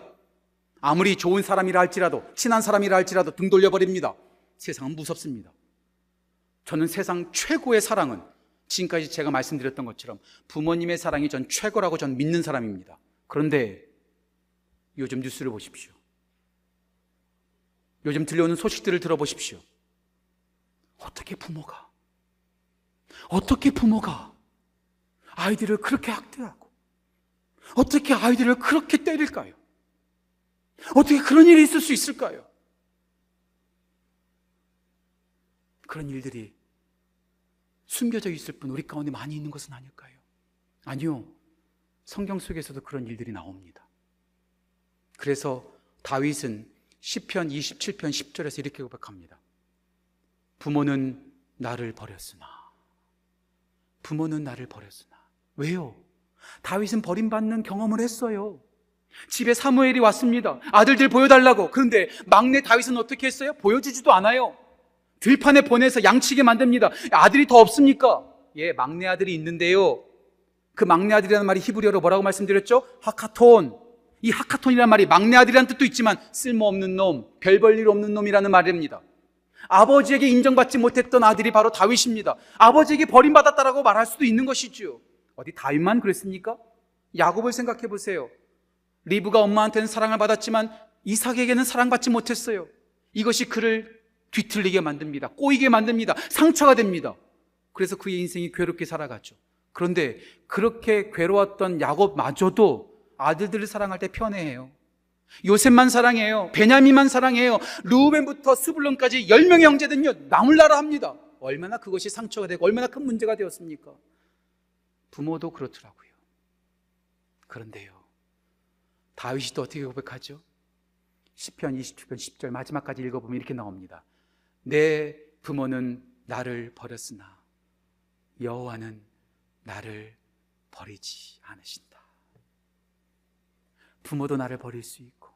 아무리 좋은 사람이라 할지라도, 친한 사람이라 할지라도 등 돌려버립니다. 세상은 무섭습니다. 저는 세상 최고의 사랑은 지금까지 제가 말씀드렸던 것처럼 부모님의 사랑이 전 최고라고 전 믿는 사람입니다. 그런데 요즘 뉴스를 보십시오. 요즘 들려오는 소식들을 들어보십시오. 어떻게 부모가, 어떻게 부모가 아이들을 그렇게 학대하고, 어떻게 아이들을 그렇게 때릴까요? 어떻게 그런 일이 있을 수 있을까요? 그런 일들이 숨겨져 있을 뿐 우리 가운데 많이 있는 것은 아닐까요? 아니요. 성경 속에서도 그런 일들이 나옵니다. 그래서 다윗은 시편 27편 10절에서 이렇게 고백합니다. 부모는 나를 버렸으나 부모는 나를 버렸으나 왜요? 다윗은 버림받는 경험을 했어요. 집에 사무엘이 왔습니다. 아들들 보여달라고. 그런데 막내 다윗은 어떻게 했어요? 보여주지도 않아요. 들판에 보내서 양치게 만듭니다. 아들이 더 없습니까? 예, 막내 아들이 있는데요. 그 막내 아들이라는 말이 히브리어로 뭐라고 말씀드렸죠? 하카톤. 이 하카톤이라는 말이 막내 아들이라는 뜻도 있지만 쓸모없는 놈, 별 볼 일 없는 놈이라는 말입니다. 아버지에게 인정받지 못했던 아들이 바로 다윗입니다. 아버지에게 버림받았다라고 말할 수도 있는 것이죠. 어디 다윗만 그랬습니까? 야곱을 생각해 보세요. 리브가 엄마한테는 사랑을 받았지만 이삭에게는 사랑받지 못했어요. 이것이 그를 뒤틀리게 만듭니다. 꼬이게 만듭니다. 상처가 됩니다. 그래서 그의 인생이 괴롭게 살아갔죠. 그런데 그렇게 괴로웠던 야곱마저도 아들들을 사랑할 때 편해해요. 요셉만 사랑해요. 베냐민만 사랑해요. 루벤부터 스불론까지 10명의 형제들은요, 나물나라 합니다. 얼마나 그것이 상처가 되고 얼마나 큰 문제가 되었습니까? 부모도 그렇더라고요. 그런데요. 다윗이 또 어떻게 고백하죠? 10편 27편 10절 마지막까지 읽어보면 이렇게 나옵니다. 내 부모는 나를 버렸으나 여호와는 나를 버리지 않으신다. 부모도 나를 버릴 수 있고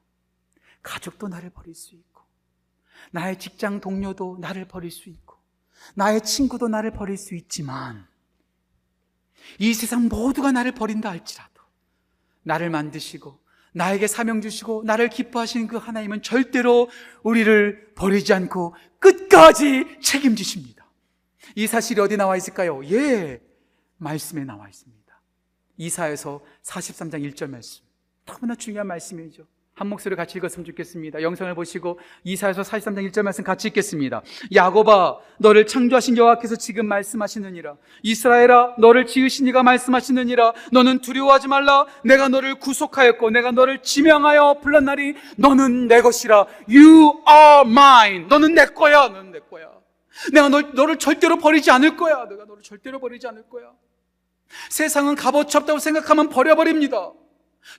가족도 나를 버릴 수 있고 나의 직장 동료도 나를 버릴 수 있고 나의 친구도 나를 버릴 수 있지만 이 세상 모두가 나를 버린다 할지라도 나를 만드시고 나에게 사명 주시고 나를 기뻐하시는 그 하나님은 절대로 우리를 버리지 않고 끝까지 책임지십니다. 이 사실이 어디 나와 있을까요? 예, 말씀에 나와 있습니다. 이사에서 43장 1절 말씀. 너무나 중요한 말씀이죠. 한 목소리 같이 읽었으면 좋겠습니다. 영상을 보시고 이사야서 43장 1절 말씀 같이 읽겠습니다. 야곱아 너를 창조하신 여호와께서 지금 말씀하시느니라. 이스라엘아 너를 지으신 이가 말씀하시느니라. 너는 두려워하지 말라. 내가 너를 구속하였고 내가 너를 지명하여 불렀나니 너는 내 것이라. You are mine. 너는 내 거야. 너는 내 거야. 내가 너, 너를 절대로 버리지 않을 거야. 내가 너를 절대로 버리지 않을 거야. 세상은 값어치 없다고 생각하면 버려버립니다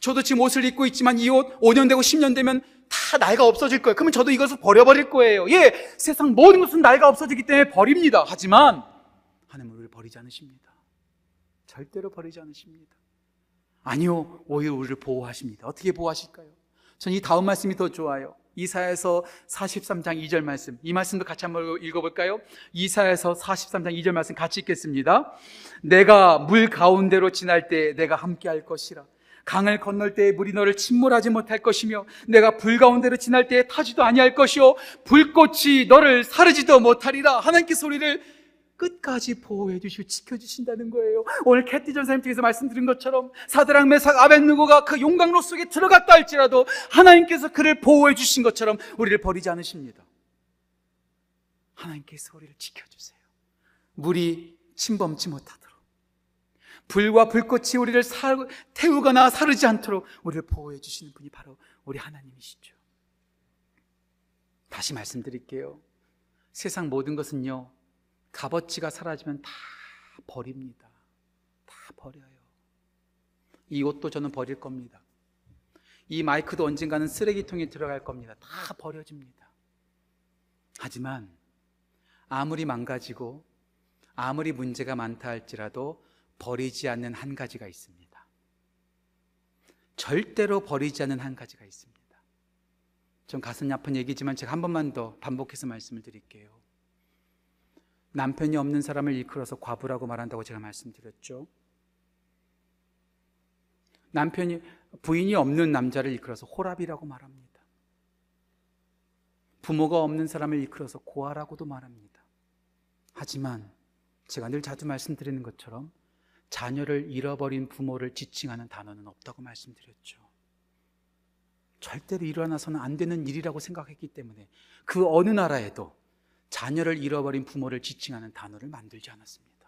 저도 지금 옷을 입고 있지만 이 옷 5년 되고 10년 되면 다 나이가 없어질 거예요. 그러면 저도 이것을 버려버릴 거예요. 예, 세상 모든 것은 나이가 없어지기 때문에 버립니다. 하지만 하나님은 우리를 버리지 않으십니다. 절대로 버리지 않으십니다. 아니요, 오히려 우리를 보호하십니다. 어떻게 보호하실까요? 전 이 다음 말씀이 더 좋아요. 이사에서 43장 2절 말씀. 이 말씀도 같이 한번 읽어볼까요? 이사에서 43장 2절 말씀 같이 읽겠습니다. 내가 물 가운데로 지날 때 내가 함께 할 것이라. 강을 건널 때에 물이 너를 침몰하지 못할 것이며 내가 불 가운데로 지날 때에 타지도 아니할 것이요 불꽃이 너를 사르지도 못하리라 하나님께서 우리를 끝까지 보호해 주시고 지켜 주신다는 거예요. 오늘 캐티 전사님 쪽에서 말씀드린 것처럼 사드랑 메삭 아벤누고가 그 용광로 속에 들어갔다 할지라도 하나님께서 그를 보호해 주신 것처럼 우리를 버리지 않으십니다. 하나님께서 우리를 지켜 주세요. 물이 침범치 못하도록 불과 불꽃이 우리를 사, 태우거나 사르지 않도록 우리를 보호해 주시는 분이 바로 우리 하나님이시죠. 다시 말씀드릴게요. 세상 모든 것은요, 값어치가 사라지면 다 버립니다. 다 버려요. 이 옷도 저는 버릴 겁니다. 이 마이크도 언젠가는 쓰레기통에 들어갈 겁니다. 다 버려집니다. 하지만 아무리 망가지고 아무리 문제가 많다 할지라도 버리지 않는 한 가지가 있습니다. 절대로 버리지 않는 한 가지가 있습니다. 좀 가슴이 아픈 얘기지만 제가 한 번만 더 반복해서 말씀을 드릴게요. 남편이 없는 사람을 일컬어서 과부라고 말한다고 제가 말씀드렸죠. 남편이 부인이 없는 남자를 일컬어서 호랍이라고 말합니다. 부모가 없는 사람을 일컬어서 고아라고도 말합니다. 하지만 제가 늘 자주 말씀드리는 것처럼 자녀를 잃어버린 부모를 지칭하는 단어는 없다고 말씀드렸죠. 절대로 일어나서는 안 되는 일이라고 생각했기 때문에 그 어느 나라에도 자녀를 잃어버린 부모를 지칭하는 단어를 만들지 않았습니다.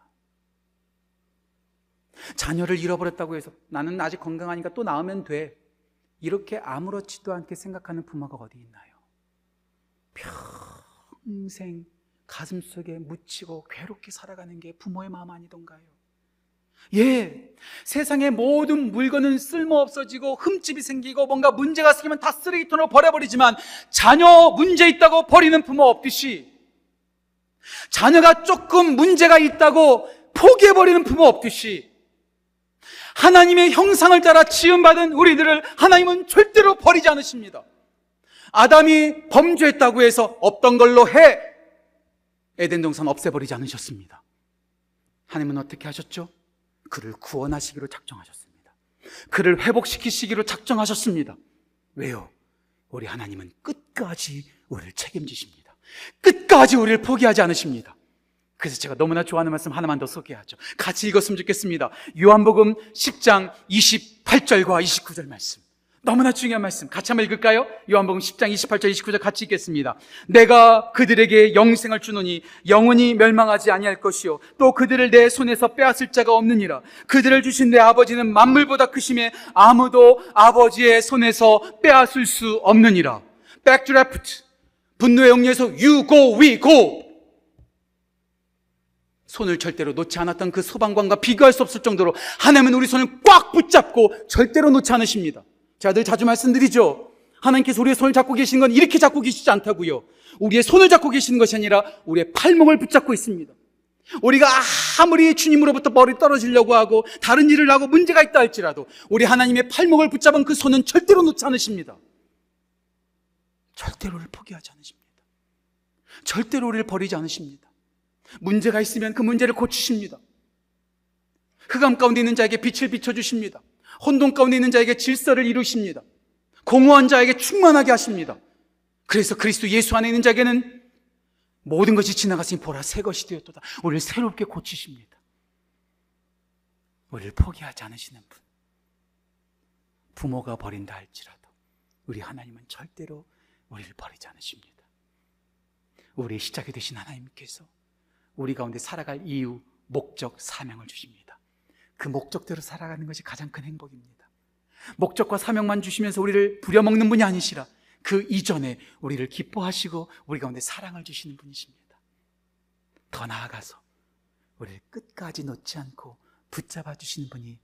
자녀를 잃어버렸다고 해서 나는 아직 건강하니까 또 나으면 돼. 이렇게 아무렇지도 않게 생각하는 부모가 어디 있나요? 평생 가슴 속에 묻히고 괴롭게 살아가는 게 부모의 마음 아니던가요? 예. 세상의 모든 물건은 쓸모 없어지고 흠집이 생기고 뭔가 문제가 생기면 다 쓰레기통으로 버려버리지만 자녀 문제 있다고 버리는 부모 없듯이 자녀가 조금 문제가 있다고 포기해버리는 부모 없듯이 하나님의 형상을 따라 지음받은 우리들을 하나님은 절대로 버리지 않으십니다. 아담이 범죄했다고 해서 없던 걸로 해 에덴 동산 없애버리지 않으셨습니다. 하나님은 어떻게 하셨죠? 그를 구원하시기로 작정하셨습니다. 그를 회복시키시기로 작정하셨습니다. 왜요? 우리 하나님은 끝까지 우리를 책임지십니다. 끝까지 우리를 포기하지 않으십니다. 그래서 제가 너무나 좋아하는 말씀 하나만 더 소개하죠. 같이 읽었으면 좋겠습니다. 요한복음 10장 28절과 29절 말씀. 너무나 중요한 말씀. 같이 한번 읽을까요? 요한복음 10장 28절 29절 같이 읽겠습니다. 내가 그들에게 영생을 주노니 영원히 멸망하지 아니할 것이요 또 그들을 내 손에서 빼앗을 자가 없느니라. 그들을 주신 내 아버지는 만물보다 크심에 아무도 아버지의 손에서 빼앗을 수 없느니라. Left. 분노의 영리에서 you go, we go. 손을 절대로 놓지 않았던 그 소방관과 비교할 수 없을 정도로 하나님은 우리 손을 꽉 붙잡고 절대로 놓지 않으십니다. 제가 늘 자주 말씀드리죠. 하나님께서 우리의 손을 잡고 계신 건 이렇게 잡고 계시지 않다고요. 우리의 손을 잡고 계시는 것이 아니라 우리의 팔목을 붙잡고 있습니다. 우리가 아무리 주님으로부터 머리 떨어지려고 하고 다른 일을 하고 문제가 있다 할지라도 우리 하나님의 팔목을 붙잡은 그 손은 절대로 놓지 않으십니다. 절대로 를 포기하지 않으십니다. 절대로 우리를 버리지 않으십니다. 문제가 있으면 그 문제를 고치십니다. 흑암 가운데 있는 자에게 빛을 비춰주십니다. 혼돈 가운데 있는 자에게 질서를 이루십니다. 공허한 자에게 충만하게 하십니다. 그래서 그리스도 예수 안에 있는 자에게는 모든 것이 지나갔으니 보라 새 것이 되었도다. 우리를 새롭게 고치십니다. 우리를 포기하지 않으시는 분. 부모가 버린다 할지라도 우리 하나님은 절대로 우리를 버리지 않으십니다. 우리의 시작이 되신 하나님께서 우리 가운데 살아갈 이유, 목적, 사명을 주십니다. 그 목적대로 살아가는 것이 가장 큰 행복입니다. 목적과 사명만 주시면서 우리를 부려먹는 분이 아니시라 그 이전에 우리를 기뻐하시고 우리 가운데 사랑을 주시는 분이십니다. 더 나아가서 우리를 끝까지 놓지 않고 붙잡아 주시는 분이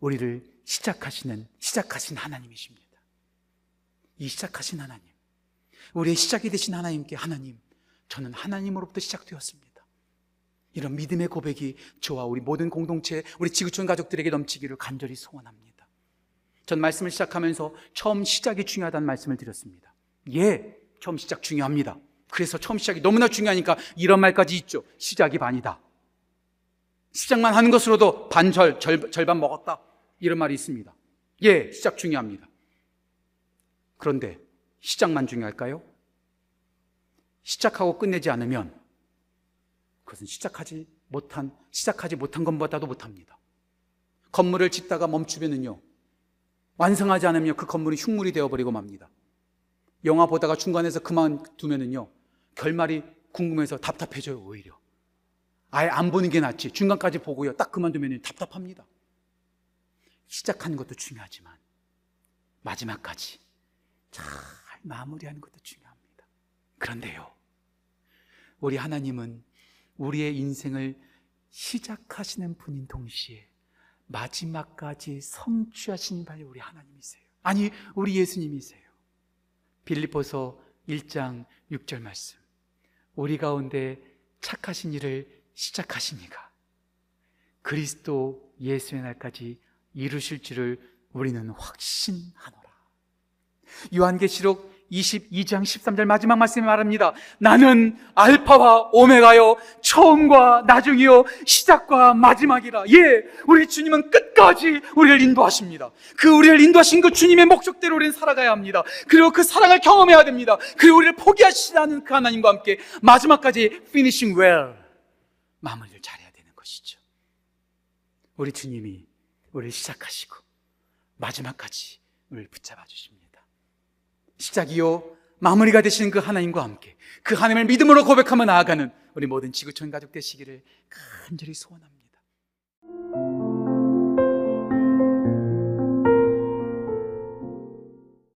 우리를 시작하시는 시작하신 하나님이십니다. 이 시작하신 하나님, 우리의 시작이 되신 하나님께 하나님, 저는 하나님으로부터 시작되었습니다. 이런 믿음의 고백이 저와 우리 모든 공동체, 우리 지구촌 가족들에게 넘치기를 간절히 소원합니다. 전 말씀을 시작하면서 처음 시작이 중요하다는 말씀을 드렸습니다. 예, 처음 시작 중요합니다. 그래서 처음 시작이 너무나 중요하니까 이런 말까지 있죠. 시작이 반이다. 시작만 하는 것으로도 반절, 절, 절반 먹었다. 이런 말이 있습니다. 예, 시작 중요합니다. 그런데 시작만 중요할까요? 시작하고 끝내지 않으면 그것은 시작하지 못한, 시작하지 못한 것보다도 못합니다. 건물을 짓다가 멈추면은요, 완성하지 않으면 그 건물이 흉물이 되어버리고 맙니다. 영화 보다가 중간에서 그만두면은요, 결말이 궁금해서 답답해져요, 오히려. 아예 안 보는 게 낫지. 중간까지 보고요, 딱 그만두면 답답합니다. 시작하는 것도 중요하지만, 마지막까지 잘 마무리하는 것도 중요합니다. 그런데요, 우리 하나님은 우리의 인생을 시작하시는 분인 동시에 마지막까지 성취하신 바의 우리 하나님이세요. 아니, 우리 예수님이세요. 빌립보서 1장 6절 말씀. 우리 가운데 착하신 일을 시작하시니가 그리스도 예수의 날까지 이루실 줄을 우리는 확신하노라. 요한계시록 22장 13절 마지막 말씀에 말합니다. 나는 알파와 오메가요, 처음과 나중이요, 시작과 마지막이라. 예, 우리 주님은 끝까지 우리를 인도하십니다. 그 우리를 인도하신 그 주님의 목적대로 우리는 살아가야 합니다. 그리고 그 사랑을 경험해야 됩니다. 그리고 우리를 포기하시지 않은 그 하나님과 함께 마지막까지 finishing well. 마무리를 잘해야 되는 것이죠. 우리 주님이 우리를 시작하시고 마지막까지 우리를 붙잡아 주십니다. 시작이요 마무리가 되시는 그 하나님과 함께 그 하나님을 믿음으로 고백하며 나아가는 우리 모든 지구촌 가족 되시기를 간절히 소원합니다.